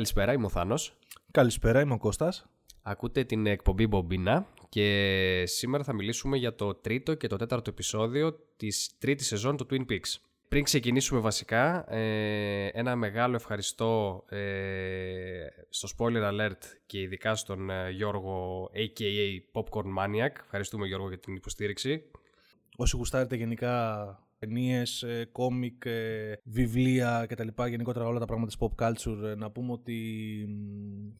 Καλησπέρα, είμαι ο Θάνος. Καλησπέρα, είμαι ο Κώστας. Ακούτε την εκπομπή Μπομπίνα και σήμερα θα μιλήσουμε για το τρίτο και το τέταρτο επεισόδιο της τρίτης σεζόν του Twin Peaks. Πριν ξεκινήσουμε βασικά, ε, ένα μεγάλο ευχαριστώ ε, στο Spoiler Alert και ειδικά στον ε, Γιώργο a.k.a. Popcorn Maniac. Ευχαριστούμε Γιώργο για την υποστήριξη. Όσοι γουστάρετε γενικά ταινίες, κόμικ, βιβλία κτλ. Γενικότερα όλα τα πράγματα της pop culture. Να πούμε ότι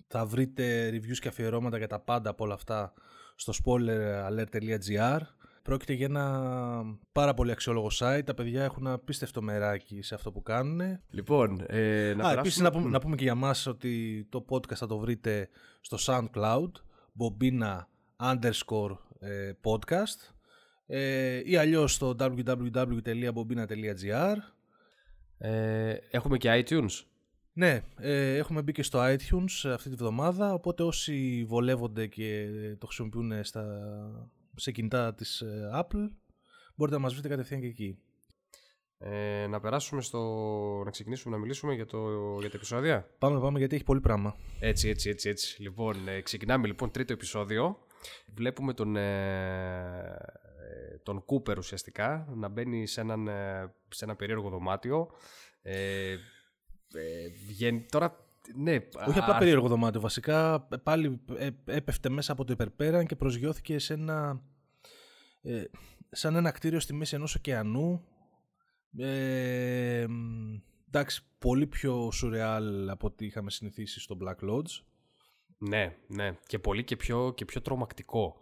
θα βρείτε reviews και αφιερώματα για τα πάντα από όλα αυτά στο spoileralert.gr Πρόκειται για ένα πάρα πολύ αξιόλογο site. Τα παιδιά έχουν απίστευτο μεράκι σε αυτό που κάνουν. Λοιπόν, ε, να, Α, επίσης, να, πούμε, να πούμε και για μας ότι το podcast θα το βρείτε στο SoundCloud, bobina underscore ε, podcast ε, ή αλλιώς στο www.bobina.gr ε, Έχουμε και iTunes. Ναι, ε, έχουμε μπει και στο iTunes αυτή τη βδομάδα, οπότε όσοι βολεύονται και το χρησιμοποιούν στα σε κινητά της ε, Apple, μπορείτε να μας βρείτε κατευθείαν και εκεί. Ε, να περάσουμε στο... να ξεκινήσουμε να μιλήσουμε για, το... για τα επεισόδια; Πάμε, πάμε, γιατί έχει πολύ πράγμα. Έτσι, έτσι, έτσι, έτσι. Λοιπόν, ε, ξεκινάμε λοιπόν τρίτο επεισόδιο. Βλέπουμε τον, ε, τον Κούπερ ουσιαστικά να μπαίνει σε, έναν, σε ένα περίεργο δωμάτιο. Ε, βγαίνει, τώρα ναι, Όχι απλά περίεργο δωμάτιο. Βασικά πάλι έπεφτε μέσα από το υπερπέραν και προσγειώθηκε σε ένα. Ε, σαν ένα κτίριο στη μέση ενός ωκεανού. Ε, εντάξει, πολύ πιο σουρεάλ από ό,τι είχαμε συνηθίσει στο Black Lodge. Ναι, ναι. Και πολύ και πιο, και πιο τρομακτικό.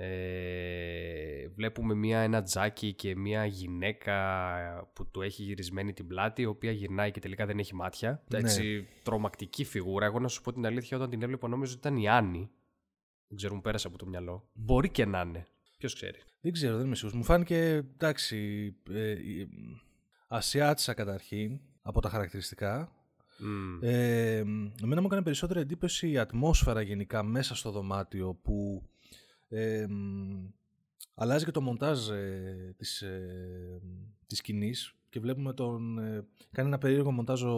Ε, βλέπουμε μια, ένα τζάκι και μια γυναίκα που του έχει γυρισμένη την πλάτη, η οποία γυρνάει και τελικά δεν έχει μάτια. Ναι. Έτσι, τρομακτική φιγούρα. Εγώ να σου πω την αλήθεια, όταν την έβλεπα νόμιζα ότι ήταν η Άννη. Δεν ξέρω, μου πέρασε από το μυαλό. Μπορεί και να είναι. Ποιος ξέρει. Δεν ξέρω, δεν είμαι σίγουρος. Μου φάνηκε, εντάξει, ε, Ασιάτισα καταρχήν από τα χαρακτηριστικά. Mm. Ε, εμένα μου έκανε περισσότερη εντύπωση η ατμόσφαιρα γενικά μέσα στο δωμάτιο που ε, αλλάζει και το μοντάζ ε, της, ε, της σκηνής και βλέπουμε τον... Ε, κάνει ένα περίεργο μοντάζ ο,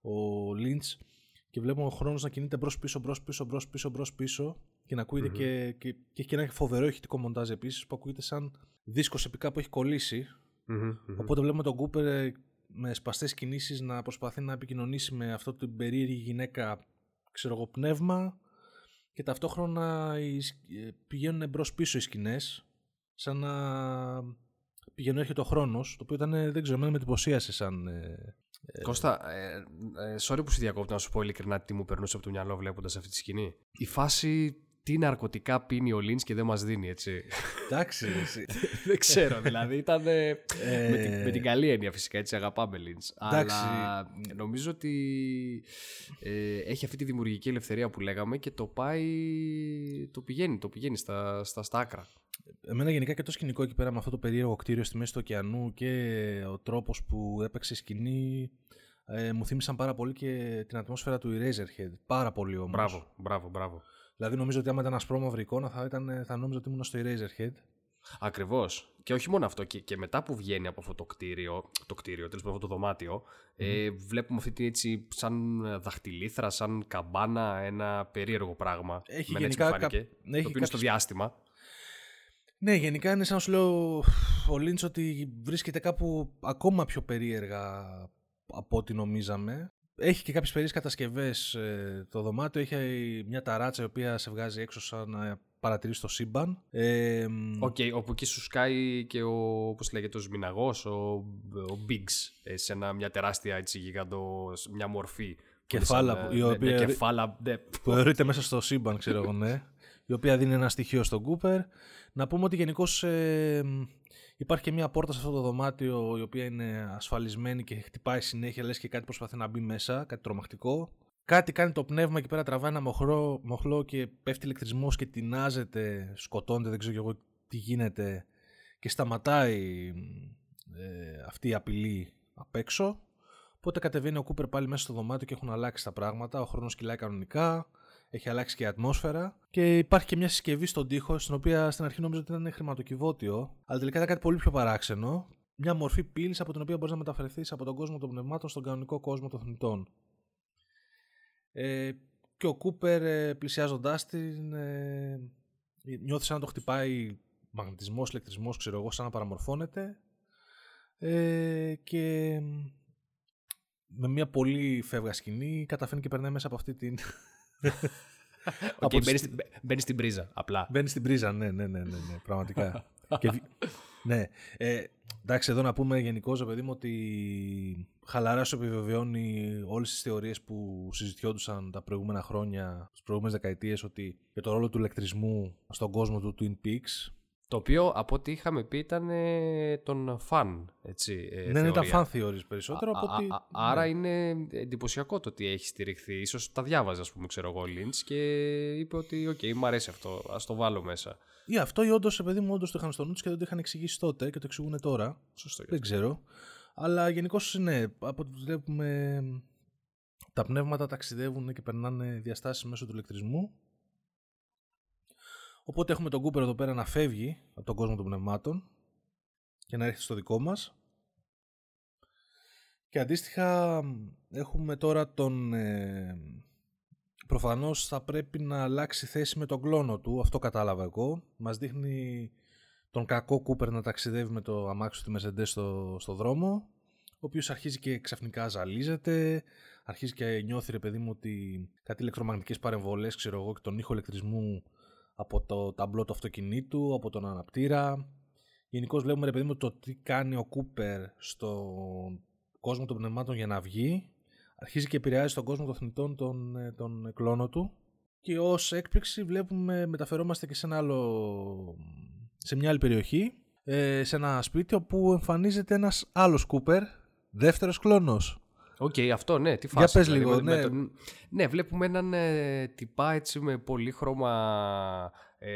ο Lynch και βλέπουμε ο χρόνος να κινείται μπρος πίσω, μπρος πίσω, μπρος πίσω, μπρος πίσω και να ακουεται και, και, και, έχει και ένα φοβερό ηχητικό μοντάζ επίσης που ακούγεται σαν δίσκος επικά που έχει Οπότε βλέπουμε τον Κούπερ ε, με σπαστές κινήσεις να προσπαθεί να επικοινωνήσει με αυτό την περίεργη γυναίκα ξέρω εγώ πνεύμα και ταυτόχρονα ε, πηγαίνουν μπρος πίσω οι σκηνές, σαν να πηγαίνουν έρχεται ο χρόνος, το οποίο ήταν, δεν ξέρω, με εντυπωσίασε σαν. Ε, ε, Κώστα, ε, ε, sorry που σου διακόπτω να σου πω ειλικρινά τι μου περνούσε από το μυαλό βλέποντας αυτή τη σκηνή. Η φάση τι ναρκωτικά πίνει ο Λίντς και δεν μας δίνει, έτσι. Εντάξει. δεν ξέρω, δηλαδή ήταν. Ε, με, την, με την καλή έννοια φυσικά, έτσι αγαπάμε Λίντς. Αλλά νομίζω ότι ε, έχει αυτή τη δημιουργική ελευθερία που λέγαμε και το πάει. Το πηγαίνει, το πηγαίνει στα, στα, στα άκρα. Εμένα γενικά και το σκηνικό εκεί πέρα με αυτό το περίεργο κτίριο στη μέση του ωκεανού και ο τρόπος που έπαιξε η σκηνή ε, μου θύμισαν πάρα πολύ και την ατμόσφαιρα του Eraserhead. Πάρα πολύ όμως. Μπράβο, μπράβο, μπράβο. Δηλαδή νομίζω ότι άμα ήταν ασπρόμαυρη εικόνα θα, ήταν, θα νόμιζα ότι ήμουν στο Eraserhead. Ακριβώς. Και όχι μόνο αυτό. Και, και μετά που βγαίνει από αυτό το κτίριο, το κτίριο, τέλος από αυτό το δωμάτιο, ε, βλέπουμε αυτή την έτσι σαν δαχτυλίθρα, σαν καμπάνα, ένα περίεργο πράγμα. Έχει γενικά. Κα... Έχει το οποίο είναι στο διάστημα. Ναι, γενικά είναι σαν να σου λέω ο Λίντς ότι βρίσκεται κάπου ακόμα πιο περίεργα από ό,τι νομίζαμε. Έχει και κάποιες περίεργες κατασκευές ε, το δωμάτιο. Έχει μια ταράτσα η οποία σε βγάζει έξω σαν να παρατηρήσει το σύμπαν. Ε, OK, okay, όπου εκεί σου σκάει και ο, πώς λέγεται, ο Σμηναγός, ο, ο Briggs, ε, σε ένα, μια τεράστια έτσι, γιγαντό, μια μορφή. Κεφάλα, σαν, η οποία, ναι, κεφάλα, ναι. που θεωρείται μέσα στο σύμπαν, ξέρω εγώ, ναι. η οποία δίνει ένα στοιχείο στον Κούπερ. Να πούμε ότι γενικώς ε, Υπάρχει και μια πόρτα σε αυτό το δωμάτιο η οποία είναι ασφαλισμένη και χτυπάει συνέχεια λες και κάτι προσπαθεί να μπει μέσα, κάτι τρομακτικό. Κάτι κάνει το πνεύμα εκεί πέρα, τραβάει ένα μοχλό, μοχλό και πέφτει ηλεκτρισμός και τεινάζεται, σκοτώνεται, δεν ξέρω εγώ τι γίνεται και σταματάει ε, αυτή η απειλή απ' έξω. Οπότε κατεβαίνει ο Κούπερ πάλι μέσα στο δωμάτιο και έχουν αλλάξει τα πράγματα. Ο χρόνος κυλάει κανονικά έχει αλλάξει και η ατμόσφαιρα. Και υπάρχει και μια συσκευή στον τοίχο, στην οποία στην αρχή νόμιζα ότι ήταν χρηματοκιβώτιο, αλλά τελικά ήταν κάτι πολύ πιο παράξενο. Μια μορφή πύλης από την οποία μπορείς να μεταφερθείς από τον κόσμο των πνευμάτων στον κανονικό κόσμο των θνητών. Ε, και ο Κούπερ ε, πλησιάζοντάς την ε, νιώθεις σαν να το χτυπάει μαγνητισμός, ηλεκτρισμός, ξέρω εγώ, σαν να παραμορφώνεται ε, και με μια πολύ φεύγα σκηνή καταφέρνει και περνάει μέσα από αυτή την... Okay, μπαίνεις, μπαίνεις στην πρίζα, απλά. Μπαίνει στην πρίζα, ναι, ναι, ναι, ναι, ναι πραγματικά. και, ναι. Ε, εντάξει, εδώ να πούμε γενικώ, παιδί μου, ότι χαλαρά σου επιβεβαιώνει όλες τις θεωρίες που συζητιόντουσαν τα προηγούμενα χρόνια, τις προηγούμενες δεκαετίες, ότι για το ρόλο του ηλεκτρισμού στον κόσμο του Twin Peaks το οποίο από ό,τι είχαμε πει ήταν ε, τον φαν. Έτσι, ε, ναι, ναι, ήταν φαν θεωρείς περισσότερο. από ότι... άρα ναι. είναι εντυπωσιακό το ότι έχει στηριχθεί. Ίσως τα διάβαζε, ας πούμε, ξέρω εγώ, Λίντς και είπε ότι «ΟΚ, okay, μου αρέσει αυτό, ας το βάλω μέσα». Ή αυτό ή όντως, παιδί μου, όντως το είχαν στο νου και δεν το είχαν εξηγήσει τότε και το εξηγούν τώρα. Σωστό. Δεν ξέρω. Αλλά γενικώ ναι, από ό,τι βλέπουμε τα πνεύματα ταξιδεύουν και περνάνε διαστάσεις μέσω του ηλεκτρισμού Οπότε έχουμε τον Κούπερ εδώ πέρα να φεύγει από τον κόσμο των πνευμάτων και να έρχεται στο δικό μας. Και αντίστοιχα έχουμε τώρα τον... Ε, προφανώς θα πρέπει να αλλάξει θέση με τον κλόνο του, αυτό κατάλαβα εγώ. Μας δείχνει τον κακό Κούπερ να ταξιδεύει με το αμάξι του Mercedes στο, στο δρόμο, ο οποίος αρχίζει και ξαφνικά ζαλίζεται, αρχίζει και νιώθει ρε παιδί μου ότι κάτι ηλεκτρομαγνητικές παρεμβολές, ξέρω εγώ, και τον ήχο ηλεκτρισμού από το ταμπλό του αυτοκινήτου, από τον αναπτήρα. Γενικώς βλέπουμε ρε παιδί μου το τι κάνει ο Κούπερ στον κόσμο των πνευμάτων για να βγει. Αρχίζει και επηρεάζει τον κόσμο των θνητών τον, ε, τον κλόνο του. Και ως έκπληξη βλέπουμε, μεταφερόμαστε και σε, ένα άλλο, σε μια άλλη περιοχή, ε, σε ένα σπίτι όπου εμφανίζεται ένας άλλος Κούπερ, δεύτερος κλόνος. OK, okay, αυτό ναι, τι φάση. Για πες δηλαδή, λίγο, ναι. τον... ναι, βλέπουμε έναν ε, τυπά έτσι με πολύχρωμα, ε,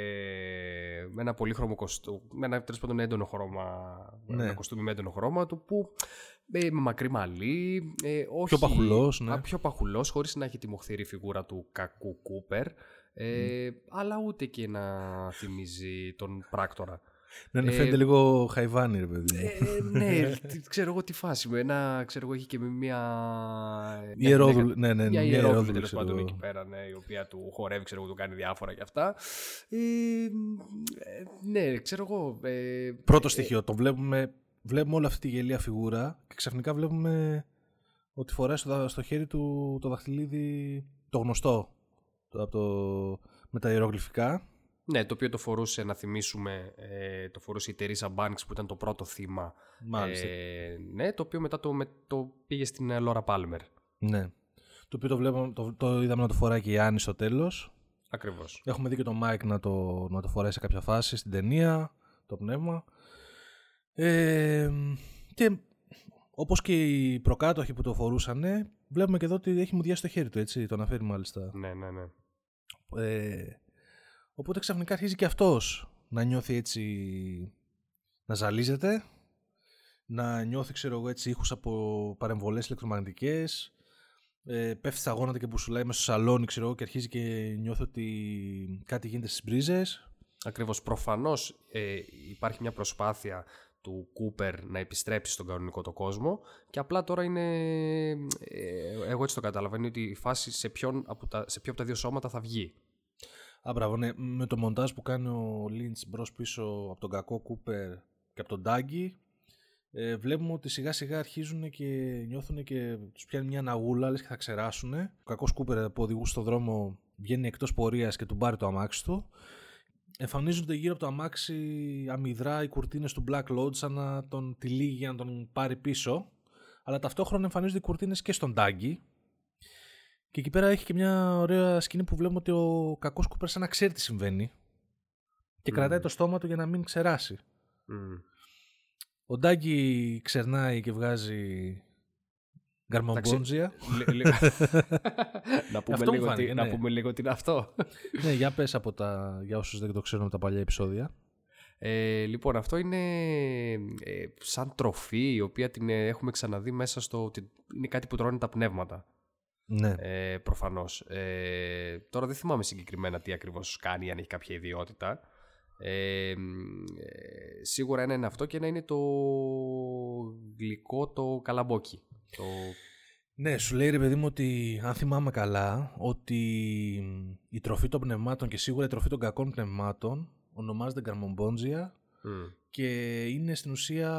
με ένα πολύχρωμο κοστούμι, με ένα τέλος πάντων έντονο χρώμα, ναι. ένα κοστούμι με έντονο χρώμα του που ε, με μακρύ μαλλί, ε, όχι, πιο παχουλός, ναι. Α, πιο παχουλός, χωρίς να έχει τη μοχθηρή φιγούρα του κακού Κούπερ, ε, mm. αλλά ούτε και να θυμίζει τον πράκτορα. Ναι, ναι, φαίνεται ε, λίγο χαϊβάνι, ρε παιδί. Ε, ναι, ξέρω εγώ τι φάση με ένα, ξέρω εγώ, έχει και με μια. Ιερόδουλη, ναι, ναι, μια ιερόδουλη τέλος πάντων εκεί πέρα, ναι, η οποία του χορεύει, ξέρω εγώ, του κάνει διάφορα και αυτά. Ε, ναι, ξέρω εγώ. Ε, Πρώτο στοιχείο, το βλέπουμε, βλέπουμε όλη αυτή τη γελία φιγούρα και ξαφνικά βλέπουμε ότι φοράει στο, στο χέρι του το δαχτυλίδι το γνωστό το, το, με τα ιερογλυφικά ναι, το οποίο το φορούσε, να θυμίσουμε, ε, το φορούσε η Τερίσα Μπάνξ που ήταν το πρώτο θύμα. Μάλιστα. Ε, ναι, το οποίο μετά το, με, το πήγε στην Λόρα Πάλμερ. Ναι. Το οποίο το, βλέπαμε, το, το είδαμε να το φοράει και η Άννη στο τέλος. Ακριβώς. Έχουμε δει και τον Μάικ να το, να το φοράει σε κάποια φάση στην ταινία, το πνεύμα. Ε, και όπως και οι προκάτοχοι που το φορούσαν, βλέπουμε και εδώ ότι έχει μουδιάσει το χέρι του, έτσι, το αναφέρει μάλιστα. Ναι, ναι, ναι. Ε, Οπότε ξαφνικά αρχίζει και αυτός να νιώθει έτσι, να ζαλίζεται, να νιώθει ξέρω εγώ έτσι ήχους από παρεμβολές ηλεκτρομαγνητικές, ε, πέφτει στα γόνατα και μπουσουλάει μέσα στο σαλόνι ξέρω εγώ και αρχίζει και νιώθει ότι κάτι γίνεται στις μπρίζες. Ακριβώς. Προφανώς ε, υπάρχει μια προσπάθεια του Κούπερ να επιστρέψει στον κανονικό το κόσμο και απλά τώρα είναι, ε, εγώ έτσι το καταλαβαίνω, ότι η φάση σε, ποιον από τα, σε ποιο από τα δύο σώματα θα βγει. Α, μπράβο, ναι. Με το μοντάζ που κάνει ο Λίντς μπρος πίσω από τον κακό Κούπερ και από τον Ντάγκη, ε, βλέπουμε ότι σιγά σιγά αρχίζουν και νιώθουν και τους πιάνει μια αναγούλα, λες και θα ξεράσουν. Ο κακός Κούπερ που οδηγούσε στον δρόμο βγαίνει εκτός πορείας και του πάρει το αμάξι του. Εμφανίζονται γύρω από το αμάξι αμυδρά οι κουρτίνες του Black Lodge σαν να τον τυλίγει για να τον πάρει πίσω. Αλλά ταυτόχρονα εμφανίζονται οι κουρτίνες και στον Ντάγκη, και εκεί πέρα έχει και μια ωραία σκηνή που βλέπουμε ότι ο κακός Κούπερ σαν να ξέρει τι συμβαίνει. Και κρατάει το στόμα του για να μην ξεράσει. Ο Ντάγκη ξερνάει και βγάζει γκαρμαμπόντζια. να, πούμε λίγο τι, να ναι. πούμε λίγο τι είναι αυτό. ναι, για πες από τα, για όσους δεν το ξέρουν τα παλιά επεισόδια. Ε, λοιπόν, αυτό είναι ε, σαν τροφή η οποία την ε, έχουμε ξαναδεί μέσα στο ότι είναι κάτι που τρώνε τα πνεύματα. Ναι. Ε, προφανώς. Ε, τώρα δεν θυμάμαι συγκεκριμένα τι ακριβώς κάνει, αν έχει κάποια ιδιότητα. Ε, ε, σίγουρα ένα είναι αυτό και ένα είναι το γλυκό το καλαμπόκι. Το... Ναι, σου λέει ρε παιδί μου ότι αν θυμάμαι καλά ότι η τροφή των πνευμάτων και σίγουρα η τροφή των κακών πνευμάτων ονομάζεται γκαρμομπόντζια και είναι στην ουσία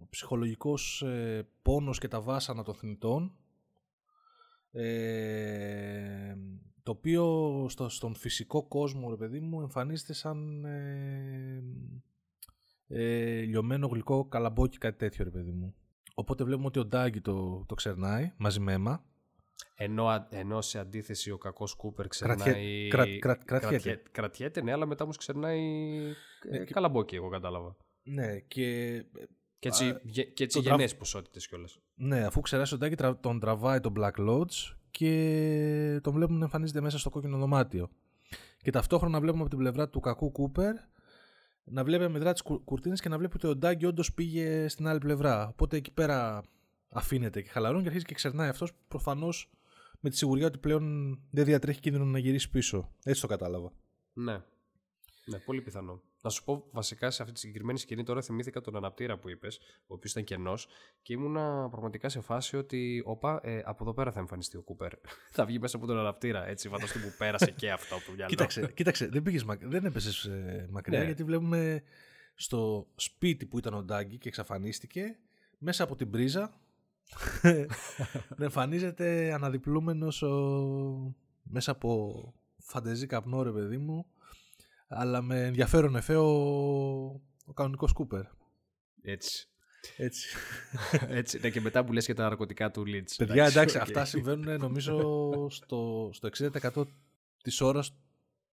ο ψυχολογικός ε, πόνος και τα βάσανα των θνητών ε, το οποίο στο, στον φυσικό κόσμο, ρε παιδί μου, εμφανίζεται σαν ε, ε, λιωμένο γλυκό καλαμπόκι, κάτι τέτοιο, ρε παιδί μου. Οπότε βλέπουμε ότι ο Ντάγκη το, το ξερνάει μαζί με αίμα. Ενώ, ενώ σε αντίθεση ο κακός Κούπερ ξερνάει. κρατιέται. κρατιέται, ναι, αλλά μετά όμως ξερνάει. Ναι, καλαμπόκι, εγώ κατάλαβα. Ναι, και. Και έτσι, α, και έτσι γενναίες τρα... ποσότητες κιόλας. Ναι, αφού ξεράσει ο Ντάγκη, τον τραβάει τον Black Lodge και τον βλέπουμε να εμφανίζεται μέσα στο κόκκινο δωμάτιο. Και ταυτόχρονα βλέπουμε από την πλευρά του κακού Κούπερ να βλέπει αμυδρά τις κουρτίνες και να βλέπει ότι ο Ντάγκη όντως πήγε στην άλλη πλευρά. Οπότε εκεί πέρα αφήνεται και χαλαρώνει και αρχίζει και ξερνάει αυτός προφανώς με τη σιγουριά ότι πλέον δεν διατρέχει κίνδυνο να γυρίσει πίσω. Έτσι το κατάλαβα. Ναι. Ναι, πολύ πιθανό. Να σου πω βασικά σε αυτή τη συγκεκριμένη σκηνή τώρα θυμήθηκα τον αναπτήρα που είπες, ο οποίος ήταν κενός και ήμουνα πραγματικά σε φάση ότι όπα, ε, από εδώ πέρα θα εμφανιστεί ο Κούπερ. θα βγει μέσα από τον αναπτήρα. Έτσι, φανταστεί που πέρασε και αυτό από το μυαλό. Κοίταξε, κοίταξε δεν, πήγες, δεν έπεσες ε, μακριά ναι. γιατί βλέπουμε στο σπίτι που ήταν ο Ντάγκη και εξαφανίστηκε μέσα από την πρίζα να εμφανίζεται αναδιπλούμενος ο... μέσα από φαντεζή καπνό ρε παιδί μου αλλά με ενδιαφέρον εφέ ο, ο κανονικός Κούπερ. Έτσι. Έτσι. Έτσι. Ναι, και μετά που λες για τα ναρκωτικά του Λίτς. Παιδιά, εντάξει, αυτά συμβαίνουν νομίζω στο, στο 60% της ώρας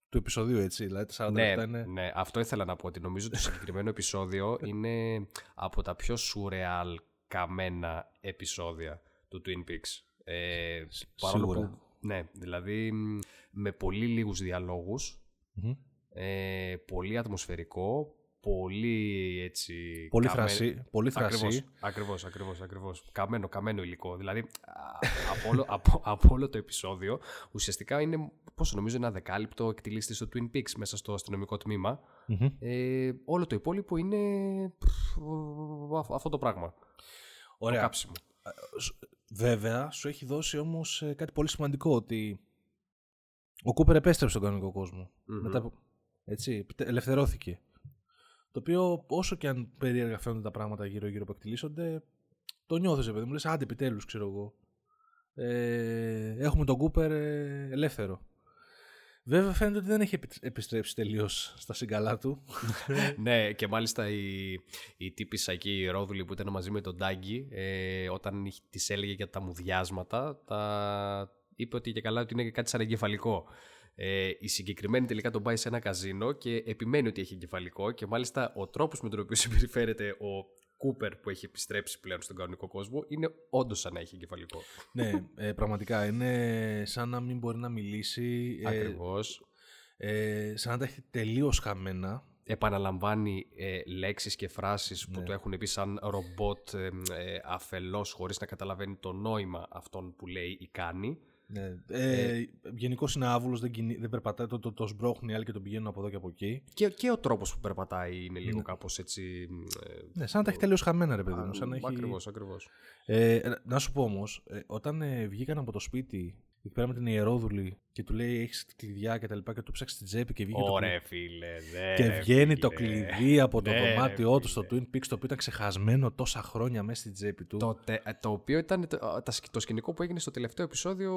του επεισοδίου, έτσι. Δηλαδή, 40 ναι, είναι... ναι, αυτό ήθελα να πω. Ότι νομίζω το συγκεκριμένο επεισόδιο είναι από τα πιο surreal καμένα επεισόδια του Twin Peaks. Ε, παρόλο που, ναι, δηλαδή με πολύ λίγους ε, πολύ ατμοσφαιρικό, πολύ έτσι... Πολύ καμένο. θρασί. Πολύ θρασί. Ακριβώς, ακριβώς, ακριβώς, Καμένο, καμένο υλικό. Δηλαδή, από, όλο, από, από, όλο το επεισόδιο, ουσιαστικά είναι, πόσο νομίζω, ένα δεκάλυπτο εκτελήστη στο Twin Peaks μέσα στο αστυνομικό Ε, όλο το υπόλοιπο είναι αυτό το πράγμα. Ωραία. Το κάψιμο. Ε, βέβαια, σου έχει δώσει όμως ε, κάτι πολύ σημαντικό, ότι ο Κούπερ επέστρεψε στον κανονικό κόσμο. Μετά έτσι, ελευθερώθηκε. Το οποίο όσο και αν περίεργα φαίνονται τα πράγματα γύρω-γύρω που εκτελήσονται, το νιώθεις, παιδί μου. Λες, άντε επιτέλους, ξέρω εγώ. Ε, έχουμε τον Κούπερ ε, ελεύθερο. Βέβαια φαίνεται ότι δεν έχει επιστρέψει τελείως στα συγκαλά του. ναι, και μάλιστα η, η τύπησα εκεί, η Ρόδουλη που ήταν μαζί με τον Τάγκη, ε, όταν της έλεγε για τα μουδιάσματα, τα... είπε ότι και καλά ότι είναι κάτι σαν εγκεφαλικό. Ε, η συγκεκριμένη τελικά τον πάει σε ένα καζίνο και επιμένει ότι έχει εγκεφαλικό και μάλιστα ο τρόπος με τον οποίο συμπεριφέρεται ο Κούπερ που έχει επιστρέψει πλέον στον κανονικό κόσμο είναι όντως σαν να έχει εγκεφαλικό. ναι, ε, πραγματικά είναι σαν να μην μπορεί να μιλήσει. Ε, Ακριβώς. Ε, σαν να τα έχει τελείως χαμένα. Επαναλαμβάνει ε, λέξεις και φράσεις που ναι. το έχουν πει σαν ρομπότ ε, ε, αφελώς χωρίς να καταλαβαίνει το νόημα αυτών που λέει ή κάνει. Ναι. Ε, ε, Γενικώς είναι άβουλος, δεν, δεν περπατάει, το, το, το σμπρώχνει οι άλλοι και τον πηγαίνουν από εδώ και από εκεί. Και, και ο τρόπος που περπατάει είναι λίγο ναι. κάπως έτσι. Ε, ναι, σαν να τα έχει τελείως χαμένα, ρε παιδί μου. Ακριβώ, έχει... ακριβώς. Ε, να σου πω όμως, ε, όταν ε, βγήκαν από το σπίτι εκεί πέρα με την ιερόδουλη και του λέει έχεις κλειδιά και τα λοιπά και του ψάξεις την τσέπη και βγήκε Ωραία, το φίλε, δε, Και βγαίνει το κλειδί από το δε, δωμάτιό του στο Twin Peaks το οποίο ήταν ξεχασμένο τόσα χρόνια μέσα στην τσέπη του. Το, το οποίο ήταν το, το σκηνικό που έγινε στο τελευταίο επεισόδιο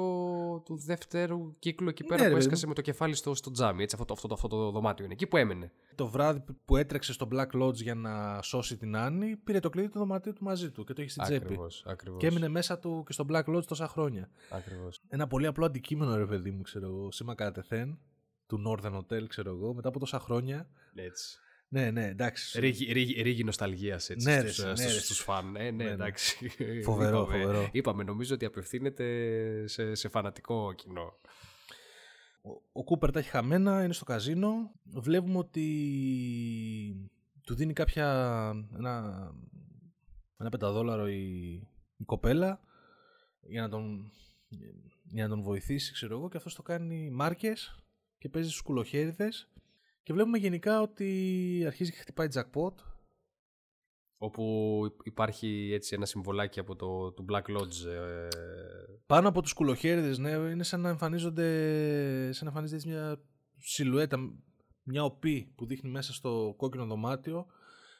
του δεύτερου κύκλου εκεί πέρα ναι, που έσκασε με το κεφάλι στο, στο τζάμι. Έτσι, αυτό, αυτό, αυτό, το δωμάτιο είναι. Εκεί που έμενε. Το βράδυ που έτρεξε στο Black Lodge για να σώσει την Άννη, πήρε το κλειδί του δωματίου του μαζί του και το είχε στην τσέπη. Ακριβώς. Και έμεινε μέσα του και στο Black Lodge τόσα χρόνια. Ακριβώς. Ένα πολύ απλό αντικείμενο, ρε παιδί μου, ξέρω εγώ, σήμα κατεθέν του Northern Hotel, ξέρω εγώ, μετά από τόσα χρόνια. Έτσι. Ναι, ναι, εντάξει. Ρίγη, ρίγη, ρίγη νοσταλγίας έτσι, ναι, στους, ναι, στους, στους φαν. Ναι, ναι, ναι, εντάξει. Φοβερό, είπαμε, φοβερό. Είπαμε, νομίζω ότι απευθύνεται σε, σε φανατικό κοινό. Ο, ο Κούπερ τα έχει χαμένα, είναι στο καζίνο. Βλέπουμε ότι του δίνει κάποια, ένα, ένα πενταδόλαρο η, η κοπέλα για να τον για να τον βοηθήσει, ξέρω εγώ, και αυτός το κάνει μάρκες και παίζει στους κουλοχέριδες και βλέπουμε γενικά ότι αρχίζει και χτυπάει jackpot Όπου υπάρχει έτσι ένα συμβολάκι από το, το Black Lodge. Ε... Πάνω από τους κουλοχέριδες, ναι, είναι σαν να εμφανίζονται, σαν να εμφανίζεται μια σιλουέτα, μια οπή που δείχνει μέσα στο κόκκινο δωμάτιο,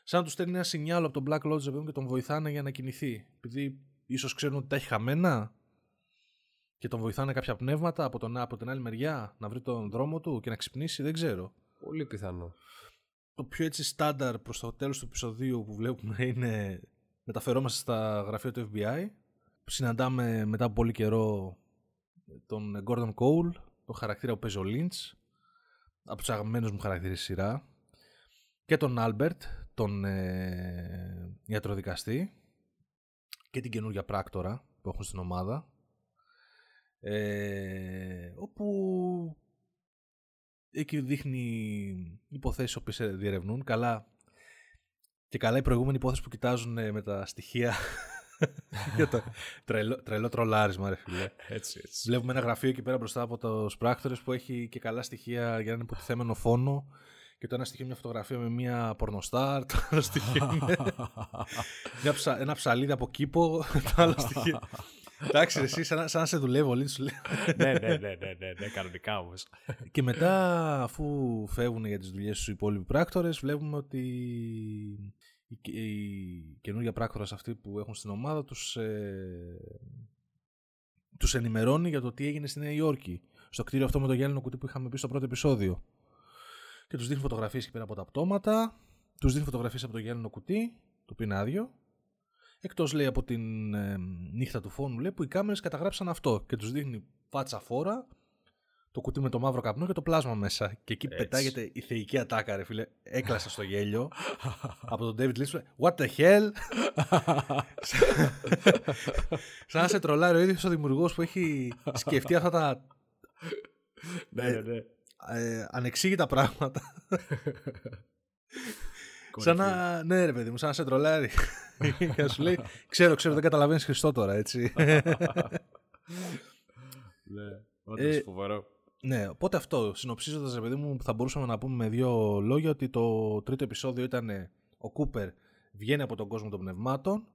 σαν να τους στέλνει ένα σινιάλο από τον Black Lodge και τον βοηθάνε για να κινηθεί. Επειδή ίσως ξέρουν ότι τα έχει χαμένα και τον βοηθάνε κάποια πνεύματα από, τον, από την άλλη μεριά να βρει τον δρόμο του και να ξυπνήσει, δεν ξέρω. Πολύ πιθανό. Το πιο έτσι στάνταρ προς το τέλος του επεισοδίου που βλέπουμε είναι μεταφερόμαστε στα γραφεία του FBI. Συναντάμε μετά από πολύ καιρό τον Gordon Cole, τον χαρακτήρα που παίζει ο Lynch, από τους αγαπημένους μου χαρακτήρες σειρά, και τον Albert, τον ε, ιατροδικαστή, και την καινούργια πράκτορα που έχουν στην ομάδα, ε, όπου εκεί δείχνει υποθέσεις που διερευνούν. Καλά, και καλά η προηγούμενη υπόθεση που κοιτάζουν ε, με τα στοιχεία για το τρελό, τρελό τρολάρισμα, ρε φίλε. Έτσι, έτσι. Βλέπουμε ένα γραφείο εκεί πέρα μπροστά από του πράκτορε που έχει και καλά στοιχεία για έναν υποτιθέμενο φόνο. Και το ένα στοιχείο είναι μια φωτογραφία με μια πορνοστάρ. Το άλλο στοιχείο είναι ένα ψαλίδι από κήπο. Το άλλο στοιχείο Εντάξει, εσύ σαν, σαν να σε δουλεύω, όλοι σου λέει. ναι, ναι, ναι, ναι, ναι, ναι, κανονικά όμως. και μετά, αφού φεύγουν για τις δουλειές τους οι υπόλοιποι πράκτορες, βλέπουμε ότι οι, οι καινούργια πράκτορε αυτοί που έχουν στην ομάδα τους ε, τους ενημερώνει για το τι έγινε στη Νέα Υόρκη. Στο κτίριο αυτό με το γυάλινο κουτί που είχαμε πει στο πρώτο επεισόδιο. Και τους δείχνει φωτογραφίες εκεί πέρα από τα πτώματα. Τους δείχνει φωτογραφίες από το γυάλινο κουτί, το οποίο είναι άδειο. Εκτός λέει από την ε, νύχτα του φόνου, λέει που οι κάμερες καταγράψαν αυτό και τους δείχνει φάτσα φόρα, το κουτί με το μαύρο καπνό και το πλάσμα μέσα. Και εκεί Έτσι. πετάγεται η θεϊκή ατάκα, ρε φίλε. Έκλασα στο γέλιο από τον David Lynch. What the hell! Σαν να σε τρολάρει ο ίδιος ο δημιουργός που έχει σκεφτεί αυτά τα. ναι, ναι, ναι. Ε, ανεξήγητα πράγματα. Σαν να. Ναι, ρε παιδί μου, σαν να σε τρολάρει. και σου λέει, ξέρω, ξέρω, δεν καταλαβαίνεις Χριστό τώρα, έτσι. ναι, όντως φοβερό. Ναι, οπότε αυτό, συνοψίζοντας, ρε παιδί μου, θα μπορούσαμε να πούμε με δύο λόγια ότι το τρίτο επεισόδιο ήταν ο Κούπερ βγαίνει από τον κόσμο των πνευμάτων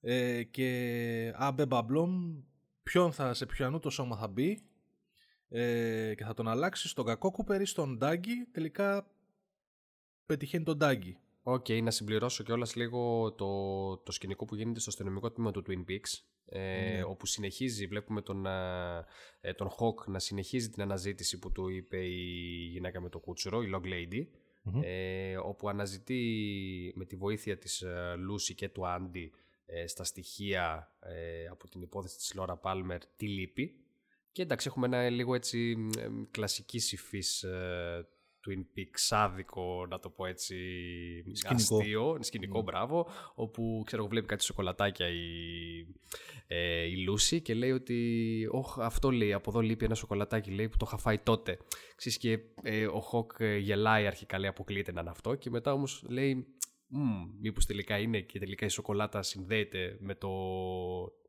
ε, και α μπε μπα μπλομ ποιον θα, σε ποιανού το σώμα θα μπει ε, και θα τον αλλάξει στον κακό Κούπερ ή στον Ντάγκη τελικά πετυχαίνει τον Ντάγκη Οκ, okay, να συμπληρώσω κιόλας λίγο το, το σκηνικό που γίνεται στο αστυνομικό τμήμα του Twin Peaks. Ε, ναι. όπου συνεχίζει, βλέπουμε τον, ε, τον Hawk να συνεχίζει την αναζήτηση που του είπε η γυναίκα με το κούτσουρο, η Log Lady, ε, όπου αναζητεί με τη βοήθεια της Lucy και του Andy στα στοιχεία από την υπόθεση της Laura Palmer τι λείπει. Και εντάξει, έχουμε ένα λίγο έτσι κλασική υφής Twin Peaks άδικο, να το πω έτσι, σκηνικό. αστείο, σκηνικό, mm. μπράβο, όπου ξέρω βλέπει κάτι σοκολατάκια η, ε, η Λούση και λέει ότι «Ωχ, αυτό λέει, από εδώ λείπει ένα σοκολατάκι, λέει, που το είχα φάει τότε». Ξέρεις και ε, ο Χοκ ε, γελάει αρχικά, λέει, αποκλείεται να είναι αυτό και μετά όμως λέει μήπως τελικά είναι και τελικά η σοκολάτα συνδέεται με το ε,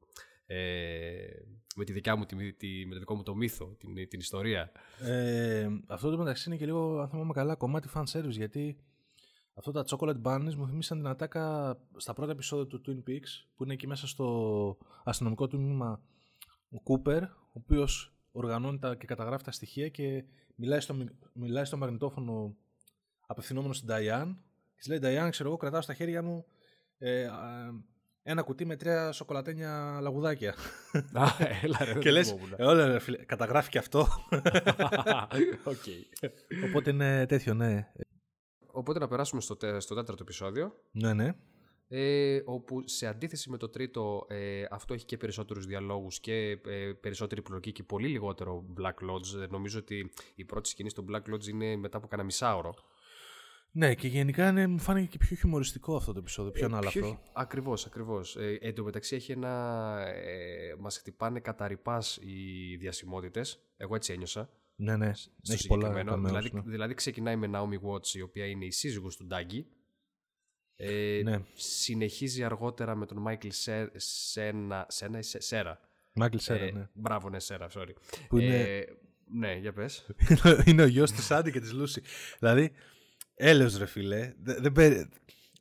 με, τη δικιά μου, τη, τη, με το δικό μου το μύθο, την, την ιστορία. Ε, αυτό το μεταξύ είναι και λίγο, αν θυμάμαι καλά, κομμάτι fan service, γιατί αυτό τα chocolate bunnies μου θυμίσαν την ατάκα στα πρώτα επεισόδια του Twin Peaks, που είναι εκεί μέσα στο αστυνομικό τμήμα ο Κούπερ, ο οποίος οργανώνει τα και καταγράφει τα στοιχεία και μιλάει στο, μιλάει στο μαγνητόφωνο απευθυνόμενος στην Diane. Και λέει Diane, ξέρω εγώ, κρατάω στα χέρια μου ε, ένα κουτί με τρία σοκολατένια λαγουδάκια. Α, έλα ρε, και λες, όλα ρε φίλε, καταγράφει και αυτό. okay. Οπότε είναι τέτοιο, ναι. Οπότε να περάσουμε στο, στο τέταρτο επεισόδιο. Ναι, ναι. Ε, όπου σε αντίθεση με το τρίτο ε, αυτό έχει και περισσότερους διαλόγους και ε, περισσότερη προλογική και πολύ λιγότερο Black Lodge. Νομίζω ότι η πρώτη σκηνή στο Black Lodge είναι μετά από κανένα μισάωρο. Ναι, και γενικά ναι, μου φάνηκε και πιο χιουμοριστικό αυτό το επεισόδιο, πιο ε, ανάλαφρο. Ακριβώς, ακριβώς. Ε, εν τω μεταξύ έχει ένα. Ε, Μας χτυπάνε κατά οι διασημότητες. Εγώ έτσι ένιωσα. Ναι, ναι. Στο έχει πολλά δηλαδή, ναι. δηλαδή ξεκινάει με Naomi Watts, η οποία είναι η σύζυγος του Ντάγκη. Ε, ναι. Συνεχίζει αργότερα με τον Μάικλ Σένα, Σένα ή Σέρα. Μάικλ Σέρα, ε, ναι. Μπράβο, ναι, Σέρα, sorry. Που είναι... Ε, ναι, για πες. είναι ο γιος της Άντι και της Λούση. Δηλαδή, Έλεος ρε φίλε. Δεν, δεν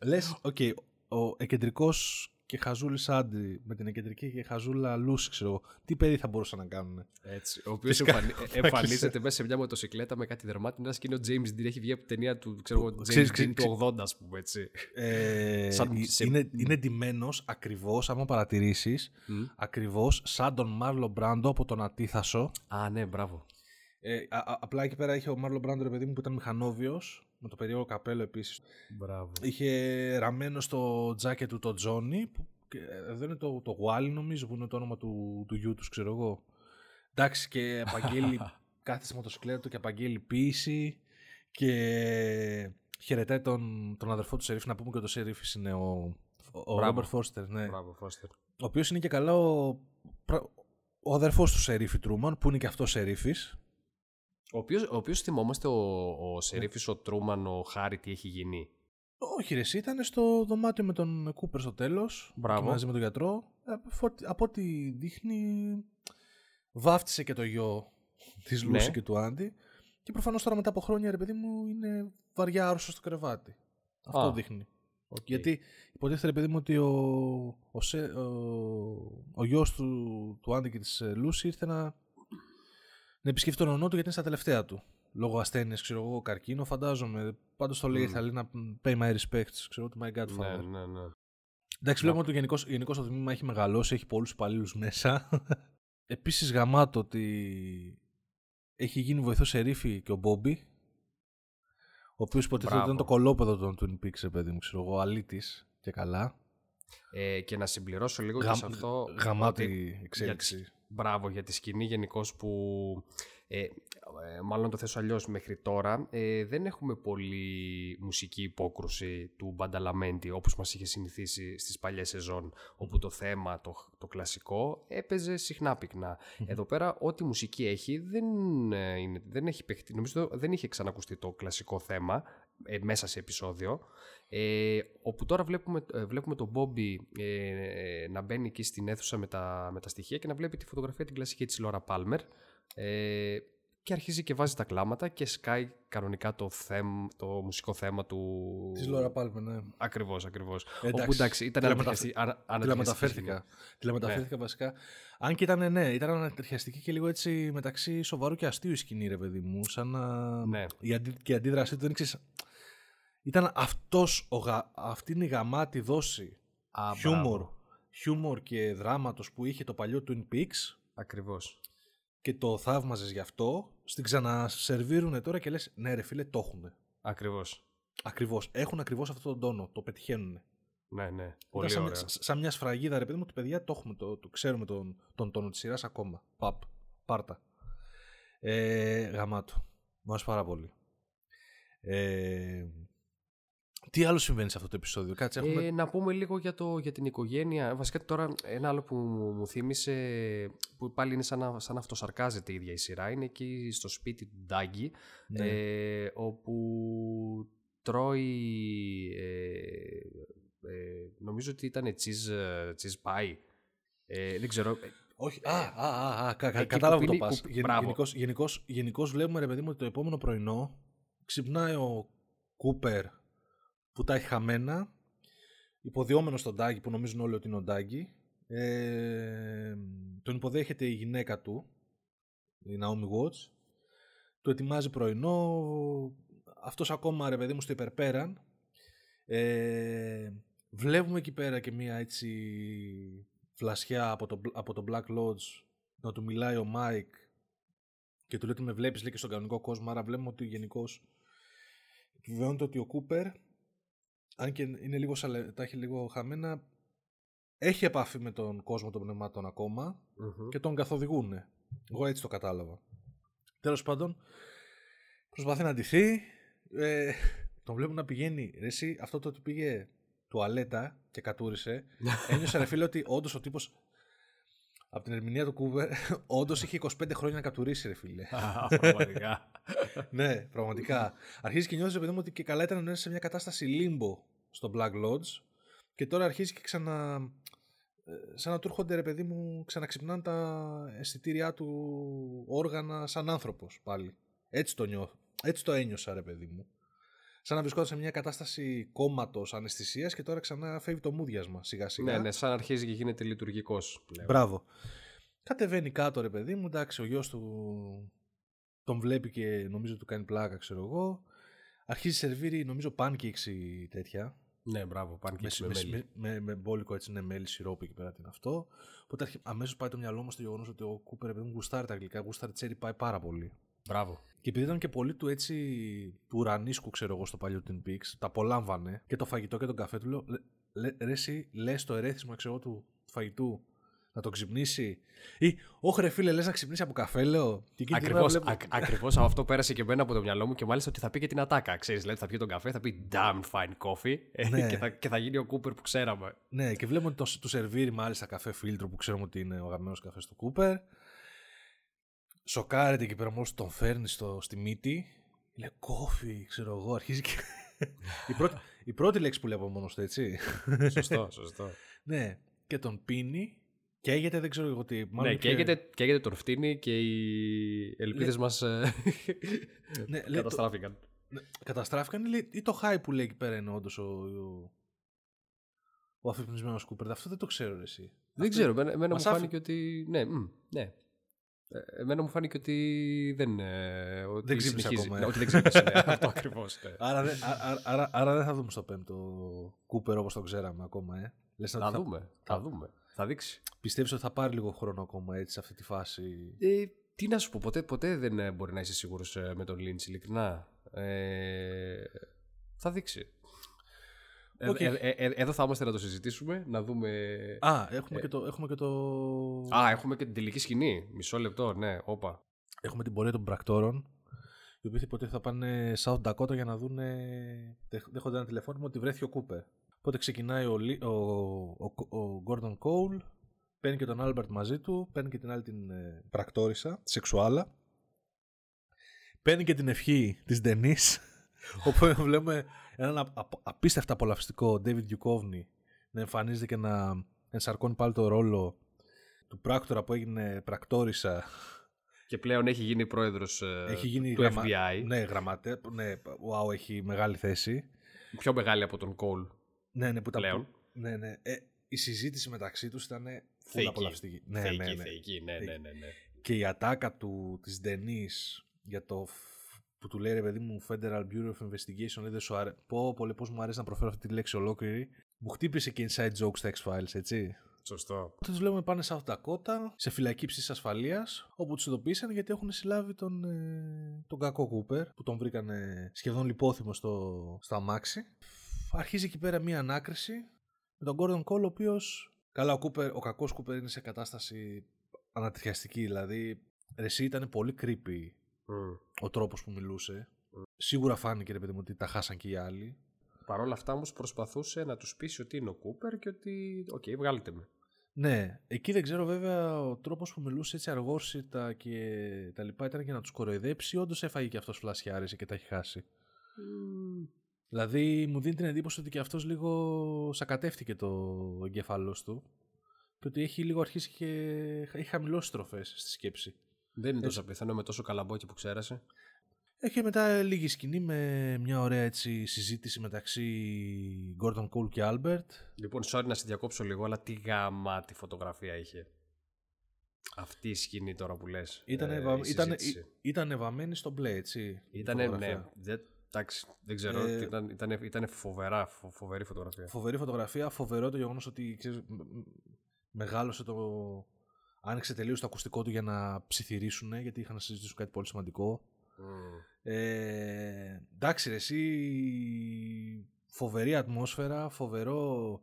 Λες, OK, okay, ο εκκεντρικός και χαζούλη Άντι με την εκκεντρική και χαζούλα Λούση, ξέρω εγώ. Τι παιδί θα μπορούσαν να κάνουν. Έτσι. Ο οποίος εμφανι... εμφανίζεται μέσα σε μια μοτοσυκλέτα με κάτι δερμάτινα και είναι ο James Dean. Έχει βγει από την ταινία του, ξέρω εγώ, James Dean του 80, ας πούμε έτσι. Ε, σαν, σε... Είναι, είναι ντυμένος ακριβώς, άμα παρατηρήσεις, mm. ακριβώς σαν τον Μάρλο Μπράντο από τον Αντίθασο. Α, ναι, μπράβο. Ε, α, α, απλά εκεί πέρα είχε ο Μάρλο Μπράντο, παιδί μου, που ήταν μηχανόβιος με το περίεργο καπέλο επίσης. Μπράβο. Είχε ραμμένο στο τζάκετ του το Τζόνι, που εδώ είναι το, το Wally νομίζω που είναι το όνομα του, του γιού τους, ξέρω εγώ. Εντάξει και απαγγέλει κάθε στη μοτοσυκλέτα του και απαγγέλει ποιήση και χαιρετάει τον, τον αδερφό του Σερίφ. Να πούμε και το Σερίφ είναι ο, ο Ρόμπερ Φώστερ. Ναι. Μπράβο, Φώστερ. Ο οποίος είναι και καλά ο, ο αδερφός του Σερίφη Τρούμαν που είναι και αυτός Σερίφης ο οποίος, ο οποίος θυμόμαστε ο, ο Σερίφης, ο Τρούμαν, ο Χάρη τι έχει γίνει; Όχι, ρε, ήταν στο δωμάτιο με τον Κούπερ στο τέλος. Μαζί με τον γιατρό. Ε, από ό,τι δείχνει, βάφτισε και το γιο της Λούση ναι. και του Άντι. Και προφανώς τώρα μετά από χρόνια, ρε παιδί μου, είναι βαριά άρρωστος στο κρεβάτι. Αυτό δείχνει. Okay. Γιατί υποτίθεται, ρε παιδί μου, ότι ο, ο, ο, ο γιος του, του Άντι και της ε, Λούση ήρθε να να επισκεφτεί τον ονό του γιατί είναι στα τελευταία του. Λόγω ασθένειας, ξέρω εγώ, καρκίνο, φαντάζομαι. Πάντως το λέει, mm. θα λέει να pay my respects, ξέρω to my godfather. Ναι, ναι, ναι. Εντάξει, βλέπουμε ότι γενικώ γενικώς το τμήμα έχει μεγαλώσει, έχει πολλούς υπαλλήλους μέσα. Επίσης γαμάτο ότι έχει γίνει βοηθός σερίφη και ο Μπόμπι. Ο οποίος υποτίθεται ήταν το κολόπεδο των Twin Peaks, παιδί μου, ξέρω εγώ, αλήτης και καλά. Ε, και να συμπληρώσω λίγο Γα... και σε αυτό. Γαμάτη εξέλιξη. Μπράβο για τη σκηνή γενικώ που. Ε, ε, μάλλον το θέσω αλλιώς μέχρι τώρα. Ε, δεν έχουμε πολύ μουσική υπόκρουση του Μπανταλαμέντι όπως μας είχε συνηθίσει στις παλιές σεζόν όπου το θέμα, το, το κλασικό έπαιζε συχνά πυκνά. Εδώ πέρα ό,τι μουσική έχει δεν, ε, είναι, δεν έχει παιχτεί, νομίζω δεν είχε ξανακουστεί το κλασικό θέμα ε, μέσα σε επεισόδιο. Ε, όπου τώρα βλέπουμε, ε, βλέπουμε τον Μπόμπι ε, να μπαίνει εκεί στην αίθουσα με τα, με τα στοιχεία και να βλέπει τη φωτογραφία την κλασική της Λόρα Πάλμερ ε, και αρχίζει και βάζει τα κλάματα και σκάει κανονικά το, θέμ, το μουσικό θέμα του... Της Λόρα Πάλμερ, ναι. Ακριβώς, ακριβώς. Εντάξει, Όπου εντάξει, ήταν ανατριχιαστική. Τηλεμεταφέρθηκα. Τηλεμεταφέρθηκα βασικά. Αν και ήταν, ναι, ήταν ανατριχιαστική και λίγο έτσι μεταξύ σοβαρού και αστείου η σκηνή, ρε παιδί μου. Σαν να... Ναι. Η, αντί, και η αντίδρασή του δεν ξέρει ήταν αυτός ο αυτή είναι η γαμάτη δόση Α, χιούμορ, χιούμορ και δράματος που είχε το παλιό Twin Peaks. Ακριβώς. Και το θαύμαζες γι' αυτό. Στην ξανασερβίρουνε τώρα και λες ναι ρε φίλε το έχουν. Ακριβώς. Ακριβώς. Έχουν ακριβώς αυτόν τον τόνο. Το πετυχαίνουν. Ναι, ναι. Πολύ σαν, ωραία. σαν μια σφραγίδα ρε παιδί μου ότι παιδιά το έχουμε. Το, το ξέρουμε τον, τον τόνο της σειράς ακόμα. Παπ. Πάρτα. Ε, γαμάτο. Μου πάρα πολύ. Ε, τι άλλο συμβαίνει σε αυτό το επεισόδιο, Κάτσε, έχουμε... ε, να πούμε λίγο για, το, για την οικογένεια. Βασικά τώρα ένα άλλο που μου θύμισε, που πάλι είναι σαν να, σαν να αυτοσαρκάζεται η ίδια η σειρά, είναι εκεί στο σπίτι του Ντάγκη, ναι. ε, όπου τρώει, ε, ε, νομίζω ότι ήταν cheese, cheese pie. Ε, δεν ξέρω. Όχι, α, α, α, α κα, κατάλαβα το πας. Γενικώς, γενικώς, βλέπουμε, ρε παιδί μου, ότι το επόμενο πρωινό ξυπνάει ο Κούπερ που τα έχει χαμένα, υποδιόμενο στον Τάγκη που νομίζουν όλοι ότι είναι ο Τάγκη. Ε, τον υποδέχεται η γυναίκα του, η Naomi Watts. Του ετοιμάζει πρωινό. Αυτός ακόμα ρε παιδί μου στο υπερπέραν. Ε, βλέπουμε εκεί πέρα και μία έτσι φλασιά από το, από το Black Lodge να του μιλάει ο Μάικ και του λέει ότι με βλέπεις λέει και στον κανονικό κόσμο άρα βλέπουμε ότι γενικώς επιβεβαιώνεται ότι ο Κούπερ αν και είναι λίγο, τα έχει λίγο χαμένα, έχει επαφή με τον κόσμο των πνευμάτων και τον καθοδηγούν. Εγώ έτσι το κατάλαβα. Τέλος πάντων, προσπαθεί να αντιθεί. Ε, τον βλέπουν να πηγαίνει. Ρε, εσύ, αυτό το ότι πήγε τουαλέτα και κατούρισε, ένιωσα ρε φίλε ότι όντως ο τύπος. Από την ερμηνεία του Κούβερ, όντως είχε 25 χρόνια να κατουρίσει, ρε φίλε. πραγματικά. ναι, πραγματικά. Αρχίζει και νιώθεις, παιδί μου, ότι και καλά ήταν να είναι σε μια κατάσταση λίμπο στο Black Lodge και τώρα αρχίζει και ξανα. Ε, σαν να του έρχονται ρε παιδί μου, ξαναξυπνάνε τα αισθητήριά του όργανα σαν άνθρωπος πάλι. Έτσι το νιώθω. Έτσι το ένιωσα ρε παιδί μου. Σαν να βρισκόταν σε μια κατάσταση κόμματος αναισθησίας και τώρα ξανά φεύγει το μούδιασμα σιγά σιγά. Ναι, ναι, σαν αρχίζει και γίνεται λειτουργικός. Μπράβο. Κατεβαίνει κάτω ρε παιδί μου, εντάξει, ο γιος του τον βλέπει και νομίζω του κάνει πλάκα, ξέρω εγώ. Αρχίζει σερβίρει, νομίζω, pancakes ή τέτοια. Ναι, μπράβο, pancakes με, με, με, με, με μπόλικο έτσι, ναι, μέλι, σιρόπι εκεί πέρα τι είναι αυτό. Οπότε αμέσως πάει το μυαλό μου στο γεγονός ότι ο Κούπερ, επειδή μου γουστάρει τα αγγλικά, γουστάρει τσέρι πάει πάρα πολύ. Μπράβο. Και επειδή ήταν και πολύ του έτσι του ουρανίσκου, ξέρω εγώ, στο παλιό Twin Peaks, τα απολάμβανε και το φαγητό και τον καφέ του λέω, λε, ρε, εσύ λες το ερέθισμα, ξέρω του φαγητού να το ξυπνήσει. Ή, όχι ρε φίλε, λες να ξυπνήσει από καφέ, λέω. Ακριβώς ακριβώς αυτό πέρασε και εμένα από το μυαλό μου και μάλιστα ότι θα πει και την ατάκα. Ξέρεις, δηλαδή θα πιει τον καφέ, θα πει damn fine coffee ε, ναι. και, θα, και θα γίνει ο Κούπερ που ξέραμε. Ναι, και βλέπουμε το, του σερβίρει μάλιστα καφέ φίλτρο που ξέρουμε ότι είναι ο αγαπημένος καφές του Κούπερ. Σοκάρεται και πέρα μόλις τον φέρνει στο, στη μύτη. Λέει κόφι, ξέρω εγώ, αρχίζει και. η, πρώτη, η πρώτη λέξη που λέω μόνος του, έτσι. σωστό, σωστό. ναι, και τον πίνει Καίγεται, δεν ξέρω εγώ τι. ναι, καίγεται, καίγεται το ρφτίνι και οι ελπίδες Λε... μας ε, ναι, καταστράφηκαν. Το... Ναι, καταστράφηκαν ή το high που λέει εκεί πέρα είναι όντως ο, ο, ο αφυπνισμένος Κούπερ. Αυτό δεν το ξέρω εσύ. Δεν Αυτό... ξέρω. Εμένα μου φάνηκε ότι. Ναι, μ, ναι. Ε, εμένα μου φάνηκε ότι δεν. Ε, ότι δεν ξύπνησε ακόμα. Ναι, ότι δεν ξύπνησε. ναι, αυτό ακριβώς. Ναι. Άρα, άρα, άρα, άρα, δεν θα δούμε στο πέμπτο Κούπερ όπως το ξέραμε ακόμα. Ε. Λες θα, θα, δούμε. Θα, θα δούμε. Θα δείξει. Πιστεύεις ότι θα πάρει λίγο χρόνο ακόμα έτσι σε αυτή τη φάση; Ε, τι να σου πω, ποτέ, ποτέ δεν ε, μπορεί να είσαι σίγουρος ε, με τον Λίντς, ειλικρινά. Ε, θα δείξει. Okay. Ε, ε, ε, εδώ θα είμαστε να το συζητήσουμε, να δούμε. Α, έχουμε, και, το, έχουμε και το. Α, έχουμε και την τελική σκηνή. Μισό λεπτό, ναι, όπα. Έχουμε την πορεία των πρακτόρων. Οι οποίοι ποτέ θα πάνε South Dakota για να δουν. Δέχονται ένα τηλεφώνημα ότι βρέθηκε ο Κούπερ. Οπότε ξεκινάει ο, ο, ο, ο Gordon Cole, παίρνει και τον Albert μαζί του, παίρνει και την άλλη την ε, πρακτόρισα, σεξουάλα. Παίρνει και την ευχή της Denise, όπου βλέπουμε έναν απίστευτα απολαυστικό David Duchovny να εμφανίζεται και να ενσαρκώνει πάλι το ρόλο του πράκτορα που έγινε πρακτόρισα και πλέον έχει γίνει πρόεδρος ε, έχει γίνει του FBI. Ναι, γραμματέα. Ναι, wow, έχει μεγάλη θέση. Πιο μεγάλη από τον Cole. Ναι, ναι, που πλέον. Ναι, ναι. Ε, η συζήτηση μεταξύ τους ήταν full απολαυστική. Ναι, θεϊκή, ναι, ναι. Θεϊκή, ναι, ναι, ναι, ναι. Και η ατάκα του, της Ντενής για το που του λέει ρε παιδί μου Federal Bureau of Investigation δεν σου αρέσει. Πω, πολύ πώς μου αρέσει να προφέρω αυτή τη λέξη ολόκληρη. Μου χτύπησε και inside jokes στα X-Files, έτσι. Σωστό. Τους βλέπουμε πάνε σε Dakota, σε φυλακή ψήση ασφαλείας, όπου τους ειδοποίησαν γιατί έχουν συλλάβει τον, ε, τον κακό Κούπερ, που τον βρήκαν σχεδόν λιπόθυμο στο, στο αμάξι αρχίζει εκεί πέρα μία ανάκριση με τον Gordon Cole, ο οποίος. Καλά, ο, Cooper, ο κακός Κούπερ είναι σε κατάσταση ανατριχιαστική. Δηλαδή, εσύ ήταν πολύ creepy mm. ο τρόπος που μιλούσε. Mm. Σίγουρα φάνηκε ρε παιδί μου ότι τα χάσαν και οι άλλοι. Παρ' όλα αυτά όμως προσπαθούσε να τους πείσει ότι είναι ο Κούπερ και ότι. OK, okay, βγάλετε με. Ναι, εκεί δεν ξέρω βέβαια ο τρόπος που μιλούσε έτσι αργόσυρτα και τα λοιπά ήταν και να τους κοροϊδέψει. Όντως έφαγε και αυτός φλασιάρισε και τα έχει χάσει. Mm. Δηλαδή μου δίνει την εντύπωση ότι και αυτός λίγο σακατεύτηκε το εγκέφαλός του και ότι έχει λίγο αρχίσει και έχει χαμηλώσει τροφές στη σκέψη. Δεν είναι τόσο πιθανό με τόσο καλαμπόκι που ξέρασε. Έχει μετά λίγη σκηνή με μια ωραία έτσι συζήτηση μεταξύ Gordon Cole και Albert. Λοιπόν, sorry να σε διακόψω λίγο, αλλά τι γαμάτη φωτογραφία είχε. Αυτή η σκηνή τώρα που λες. Ήταν, ε, ήταν, ήταν βαμμένη στο μπλε, έτσι. Ήταν, ναι. Εντάξει, δεν ξέρω. Ε, ήταν, ήταν, ήταν φοβερά, φοβερή φωτογραφία. Φοβερή φωτογραφία, φοβερό το γεγονός ότι ξέρεις, μεγάλωσε το. Άνοιξε τελείως το ακουστικό του για να ψιθυρίσουν γιατί είχαν να συζητήσουν κάτι πολύ σημαντικό. Mm. Ε, εντάξει, ρε, εσύ. Φοβερή ατμόσφαιρα, φοβερό.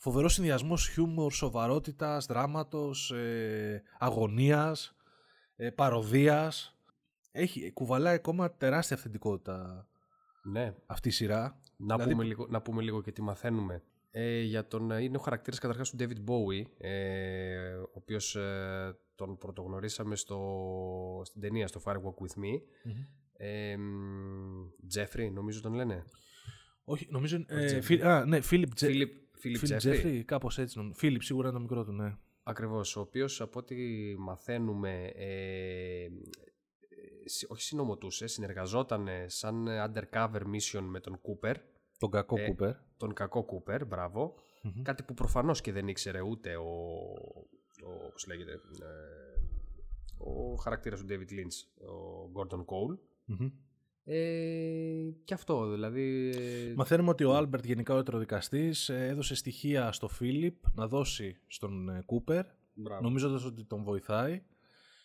Φοβερός συνδυασμός χιούμορ, σοβαρότητας, δράματος, ε, αγωνίας, ε, παροδίας έχει, κουβαλάει ακόμα τεράστια αυθεντικότητα ναι. αυτή η σειρά. Να, δηλαδή... πούμε λίγο, να πούμε λίγο και τι μαθαίνουμε. Ε, για τον, είναι ο χαρακτήρας καταρχάς του David Bowie, ε, ο οποίος ε, τον πρωτογνωρίσαμε στο, στην ταινία, στο Fire Walk With Me. mm Ε, Jeffrey, νομίζω τον λένε. Όχι, νομίζω. Ε, Φι, α, ναι, Φίλιπ Jeffrey. Κάπως έτσι. Φίλιπ, σίγουρα είναι το μικρό του, ναι. Ακριβώς. Ο οποίος από ό,τι μαθαίνουμε ε, όχι συνωμοτούσε, συνεργαζόταν σαν undercover mission με τον Κούπερ. Τον κακό ε, Κούπερ. Τον κακό Κούπερ, μπράβο. Κάτι που προφανώς και δεν ήξερε ούτε ο, ο πώς λέγεται, ε, ο χαρακτήρας του David Lynch, ο Gordon Cole. Ε, και αυτό δηλαδή. Ε, Μαθαίνουμε ότι ο Άλμπερτ, γενικά ο ιατροδικαστής, ε, έδωσε στοιχεία στο Φίλιπ να δώσει στον Κούπερ, νομίζοντας ότι τον βοηθάει.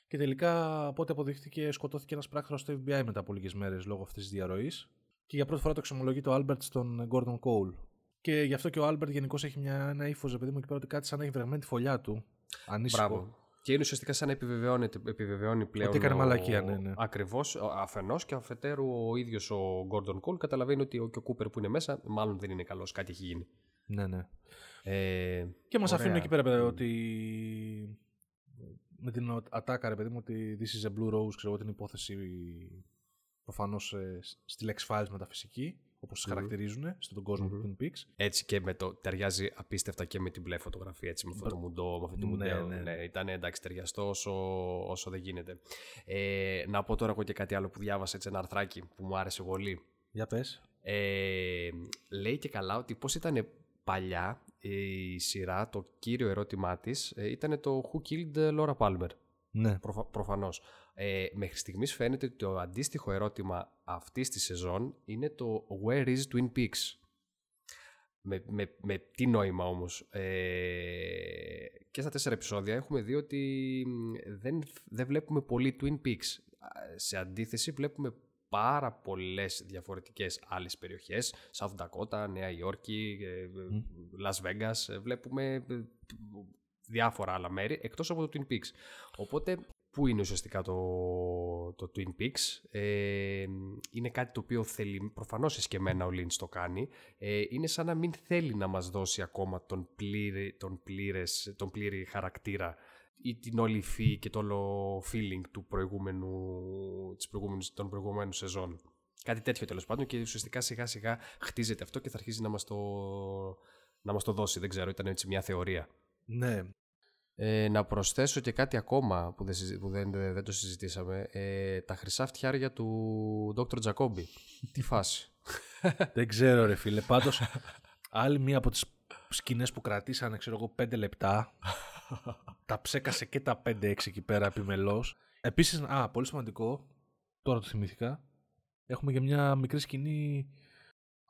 Και τελικά, από ό,τι αποδείχθηκε, σκοτώθηκε ένας πράκτορας στο FBI μετά από λίγες μέρες λόγω αυτής της διαρροής. Και για πρώτη φορά το εξομολογεί το Άλμπερτ στον Gordon Cole. Και γι' αυτό και ο Άλμπερτ γενικώς έχει μια, ένα ύφος, ρε παιδί μου εκεί πέρα ότι κάτι σαν να έχει βρεγμένη τη φωλιά του. Ανήσυχο. Μπράβο. Και είναι ουσιαστικά σαν να επιβεβαιώνει, επιβεβαιώνει πλέον. Ότι έκανε μαλακία, ναι. ναι. Ακριβώς. Αφενός και αφετέρου ο ίδιος ο Gordon Cole καταλαβαίνει ότι ο, και ο Κούπερ που είναι μέσα, μάλλον δεν είναι καλός, κάτι έχει γίνει. Ναι, ναι. Ε, και μας αφήνουν εκεί πέρα, παιδί, ότι. Με την ατάκα, ρε παιδί μου, ότι This is a Blue Rose, ξέρω την υπόθεση προφανώς ε, στη Lex Files μεταφυσική όπως mm-hmm. χαρακτηρίζουν στον κόσμο mm-hmm. του Twin Peaks. Έτσι και με το, ταιριάζει απίστευτα και με την μπλε φωτογραφία, έτσι, με αυτό το μουντό, με αυτή τη ναι, ναι, ναι. Ήταν εντάξει ταιριαστό όσο, όσο δεν γίνεται. Ε, να πω τώρα εγώ και κάτι άλλο που διάβασα, έτσι, ένα αρθράκι που μου άρεσε πολύ. Για πες. Ε, λέει και καλά ότι πώς ήταν παλιά η σειρά, το κύριο ερώτημά της ε, ήταν το Who Killed Laura Palmer; Ναι. Προφα- προφανώς. Ε, μέχρι στιγμής φαίνεται ότι το αντίστοιχο ερώτημα αυτής της σεζόν είναι το Where is Twin Peaks. Με, με, με τι νόημα όμως; Ε, και στα τέσσερα επεισόδια έχουμε δει ότι δεν, δεν βλέπουμε πολύ Twin Peaks. Σε αντίθεση βλέπουμε πάρα πολλές διαφορετικές άλλες περιοχές. South Dakota, Νέα Υόρκη, mm. Las Vegas. Βλέπουμε διάφορα άλλα μέρη εκτός από το Twin Peaks. Οπότε Πού είναι ουσιαστικά το, το Twin Peaks; Ε, είναι κάτι το οποίο θέλει, προφανώς εσκεμμένα ο Lynch το κάνει. Ε, είναι σαν να μην θέλει να μας δώσει ακόμα τον, πλήρη, τον, πλήρες, τον πλήρη χαρακτήρα ή την όλη υφή και το όλο feeling του προηγούμενου, της προηγούμενης, των προηγούμενων σεζόν. Κάτι τέτοιο τέλος πάντων και ουσιαστικά σιγά σιγά χτίζεται αυτό και θα αρχίσει να μας το, να μας το δώσει. Δεν ξέρω, ήταν έτσι μια θεωρία. Ναι, ε, να προσθέσω και κάτι ακόμα που δεν, που δεν, δεν το συζητήσαμε. Ε, τα χρυσά φτιάρια του Dr. Τζακόμπι. Τι φάση. δεν ξέρω ρε φίλε. Πάντως άλλη μία από τις σκηνές που κρατήσανε ξέρω εγώ πέντε λεπτά τα ψέκασε και τα 5-6 εκεί πέρα επιμελώς. Επίσης, α, πολύ σημαντικό, τώρα το θυμήθηκα, έχουμε και μια μικρή σκηνή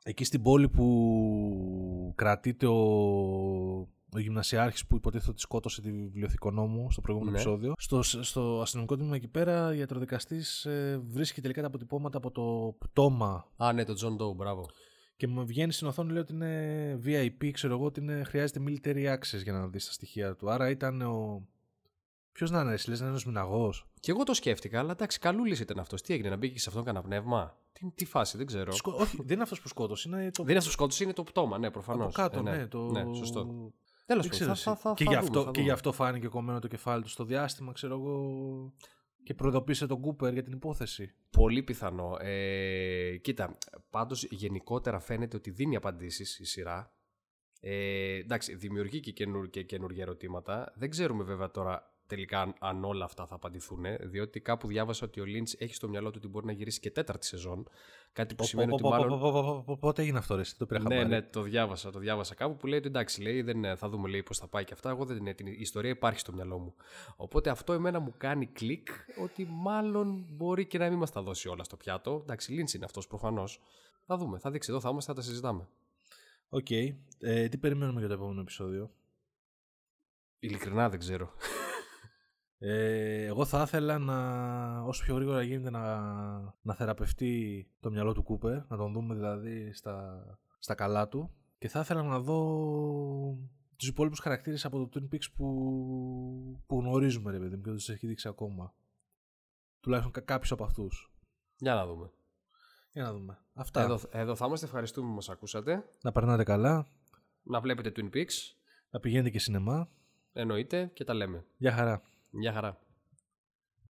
εκεί στην πόλη που κρατείται ο ο γυμνασιάρχης που υποτίθεται ότι σκότωσε τη βιβλιοθηκονόμου στο προηγούμενο ναι. επεισόδιο. Στο, στο αστυνομικό τμήμα εκεί πέρα, η ιατροδικαστής ε, βρίσκει τελικά τα αποτυπώματα από το πτώμα. Α, ναι, το John Doe, μπράβο. Και μου βγαίνει στην οθόνη λέει ότι είναι VIP, ξέρω εγώ ότι είναι, χρειάζεται military access για να δεις τα στοιχεία του. Άρα ήταν ο. Ποιος να είναι, εσύ λες να είναι ένα μηναγό. Και εγώ το σκέφτηκα, αλλά εντάξει, καλούλης ήταν αυτός. Τι έγινε, να μπήκε σε αυτόν κανένα πνεύμα; Τι, τι φάση, δεν ξέρω. Σκο... Όχι, δεν είναι αυτός που σκότωσε. Είναι το... Δεν είναι αυτός που σκότωσε, είναι το πτώμα, ναι, προφανώς. Από κάτω, ε, ναι, ναι, το... ναι, σωστό. Τέλος πάντων. Θα, θα, και, γι αυτό, και γι' αυτό φάνηκε κομμένο το κεφάλι του στο διάστημα, ξέρω εγώ. Και προειδοποίησε τον Κούπερ για την υπόθεση. Πολύ πιθανό. Ε, κοίτα, πάντως γενικότερα φαίνεται ότι δίνει απαντήσεις η σειρά. Ε, εντάξει, δημιουργεί και, καινούργια, και καινούργια ερωτήματα. Δεν ξέρουμε βέβαια τώρα τελικά αν όλα αυτά θα απαντηθούν, διότι κάπου διάβασα ότι ο Λίντς έχει στο μυαλό του ότι μπορεί να γυρίσει και τέταρτη σεζόν. Κάτι που σημαίνει ότι μάλλον. Πότε έγινε αυτό, ρε, το πήρα Ναι, ναι, το διάβασα, το διάβασα κάπου που λέει ότι εντάξει, λέει, δεν, θα δούμε πώς θα πάει και αυτά. Εγώ δεν είναι, την ιστορία υπάρχει στο μυαλό μου. Οπότε αυτό εμένα μου κάνει κλικ ότι μάλλον μπορεί και να μην μας τα δώσει όλα στο πιάτο. Εντάξει, Λίντς είναι αυτός προφανώς. Θα δούμε, θα δείξει εδώ, θα είμαστε, θα τα συζητάμε. Οκ. Ε, τι περιμένουμε για το επόμενο επεισόδιο; Ειλικρινά δεν ξέρω. Ε, εγώ θα ήθελα να, όσο πιο γρήγορα γίνεται να, να θεραπευτεί το μυαλό του Κούπερ, να τον δούμε δηλαδή στα, στα καλά του και θα ήθελα να δω τους υπόλοιπους χαρακτήρες από το Twin Peaks που, που γνωρίζουμε ρε παιδί μου και δεν τους έχει δείξει ακόμα. Τουλάχιστον κάποιους από αυτούς. Για να δούμε. Για να δούμε. Αυτά. Εδώ, εδώ θα είμαστε. Ευχαριστούμε που μας ακούσατε. Να περνάτε καλά. Να βλέπετε Twin Peaks. Να πηγαίνετε και σινεμά. Εννοείται και τα λέμε. Γεια χαρά. Γεια χαρά.